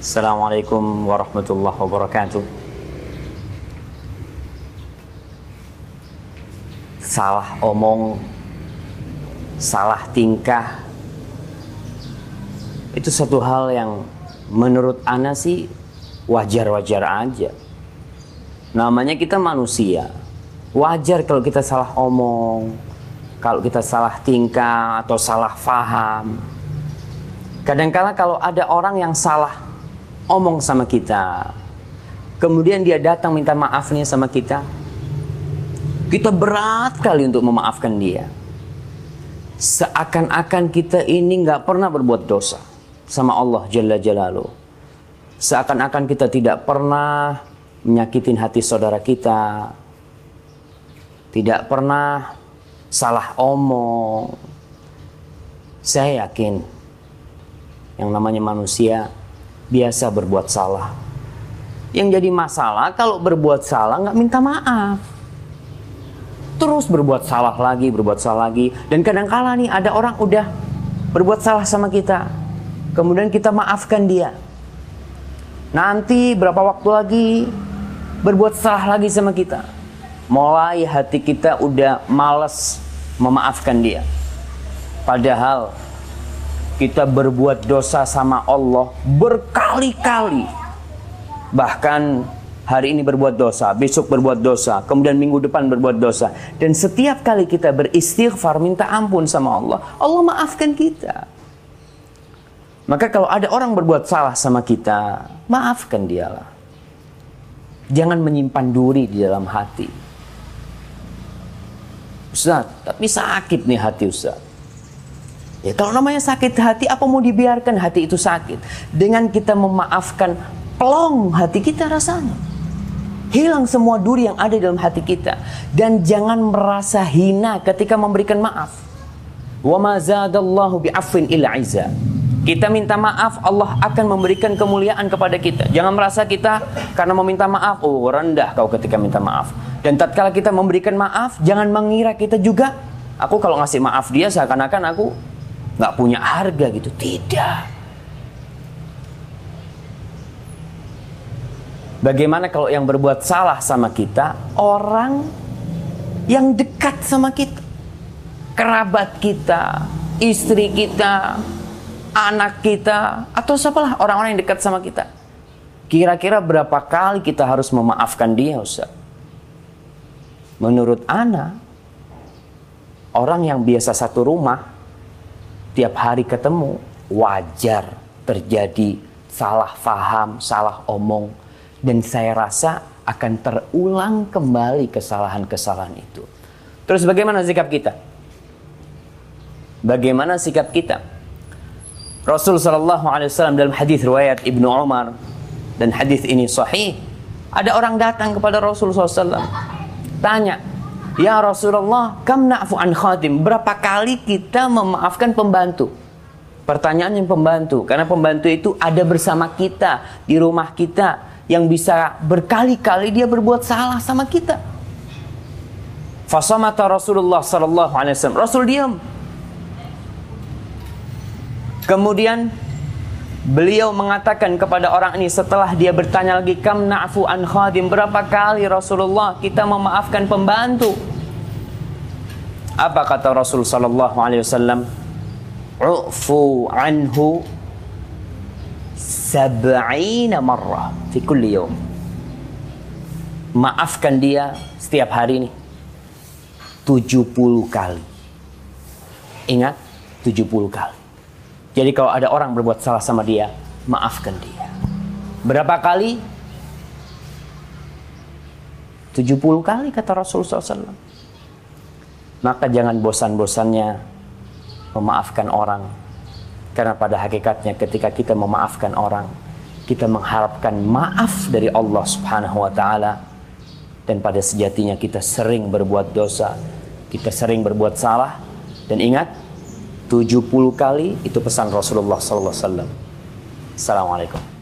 Assalamualaikum warahmatullahi wabarakatuh. Salah omong, salah tingkah, itu satu hal yang menurut Ana sih wajar-wajar aja. Namanya kita manusia. Wajar kalau kita salah omong, kalau kita salah tingkah atau salah faham. Kadangkala kalau ada orang yang salah omong sama kita, kemudian dia datang minta maaf nih sama kita, kita berat kali untuk memaafkan dia. Seakan-akan kita ini nggak pernah berbuat dosa sama Allah Jalla Jalaluh. Seakan-akan kita tidak pernah menyakitin hati saudara kita, tidak pernah salah omong. Saya yakin yang namanya manusia biasa berbuat salah. Yang jadi masalah kalau berbuat salah nggak minta maaf. Terus berbuat salah lagi, berbuat salah lagi. Dan kadang-kala nih ada orang udah berbuat salah sama kita. Kemudian kita maafkan dia. Nanti berapa waktu lagi berbuat salah lagi sama kita. Mulai hati kita udah males memaafkan dia. Padahal kita berbuat dosa sama Allah berkali-kali. Bahkan hari ini berbuat dosa, besok berbuat dosa, kemudian minggu depan berbuat dosa. Dan setiap kali kita beristighfar minta ampun sama Allah, Allah maafkan kita. Maka kalau ada orang berbuat salah sama kita, maafkan dialah. Jangan menyimpan duri di dalam hati. Ustaz, tapi sakit nih hati Ustaz. Ya kalau namanya sakit hati, apa mau dibiarkan hati itu sakit? Dengan kita memaafkan, plong hati kita rasanya. Hilang semua duri yang ada dalam hati kita. Dan jangan merasa hina ketika memberikan maaf. Zadallahu bi'afin illa izza. Kita minta maaf, Allah akan memberikan kemuliaan kepada kita. Jangan merasa kita karena meminta maaf, oh rendah kau ketika minta maaf. Dan tatkala kita memberikan maaf, jangan mengira kita juga, aku kalau ngasih maaf dia seakan-akan aku nggak punya harga gitu. Tidak. Bagaimana kalau yang berbuat salah sama kita, orang yang dekat sama kita, kerabat kita, istri kita, anak kita, atau siapalah orang-orang yang dekat sama kita. Kira-kira berapa kali kita harus memaafkan dia, Ustaz? Menurut Ana, orang yang biasa satu rumah, tiap hari ketemu, wajar terjadi salah faham, salah omong. Dan saya rasa akan terulang kembali kesalahan-kesalahan itu. Terus bagaimana sikap kita? Bagaimana sikap kita? Rasul wasallam dalam hadis riwayat Ibnu Umar dan hadis ini sahih. Ada orang datang kepada Rasul SAW tanya, "Ya Rasulullah, kam na'fu an khadim?" Berapa kali kita memaafkan pembantu? Pertanyaannya pembantu, karena pembantu itu ada bersama kita di rumah kita yang bisa berkali-kali dia berbuat salah sama kita. Fasamata Rasulullah sallallahu alaihi wasallam. Rasul diam. Kemudian beliau mengatakan kepada orang ini setelah dia bertanya lagi kam na'fu an khadim berapa kali Rasulullah kita memaafkan pembantu apa kata Rasul sallallahu alaihi wasallam ufu anhu sab'ina marrah fi kulli yawm maafkan dia setiap hari ini 70 kali ingat 70 kali jadi kalau ada orang berbuat salah sama dia, maafkan dia. Berapa kali? 70 kali kata Rasulullah SAW. Maka jangan bosan-bosannya memaafkan orang. Karena pada hakikatnya ketika kita memaafkan orang, kita mengharapkan maaf dari Allah Subhanahu wa taala dan pada sejatinya kita sering berbuat dosa, kita sering berbuat salah dan ingat 70 kali itu pesan Rasulullah sallallahu alaihi wasallam. Assalamualaikum.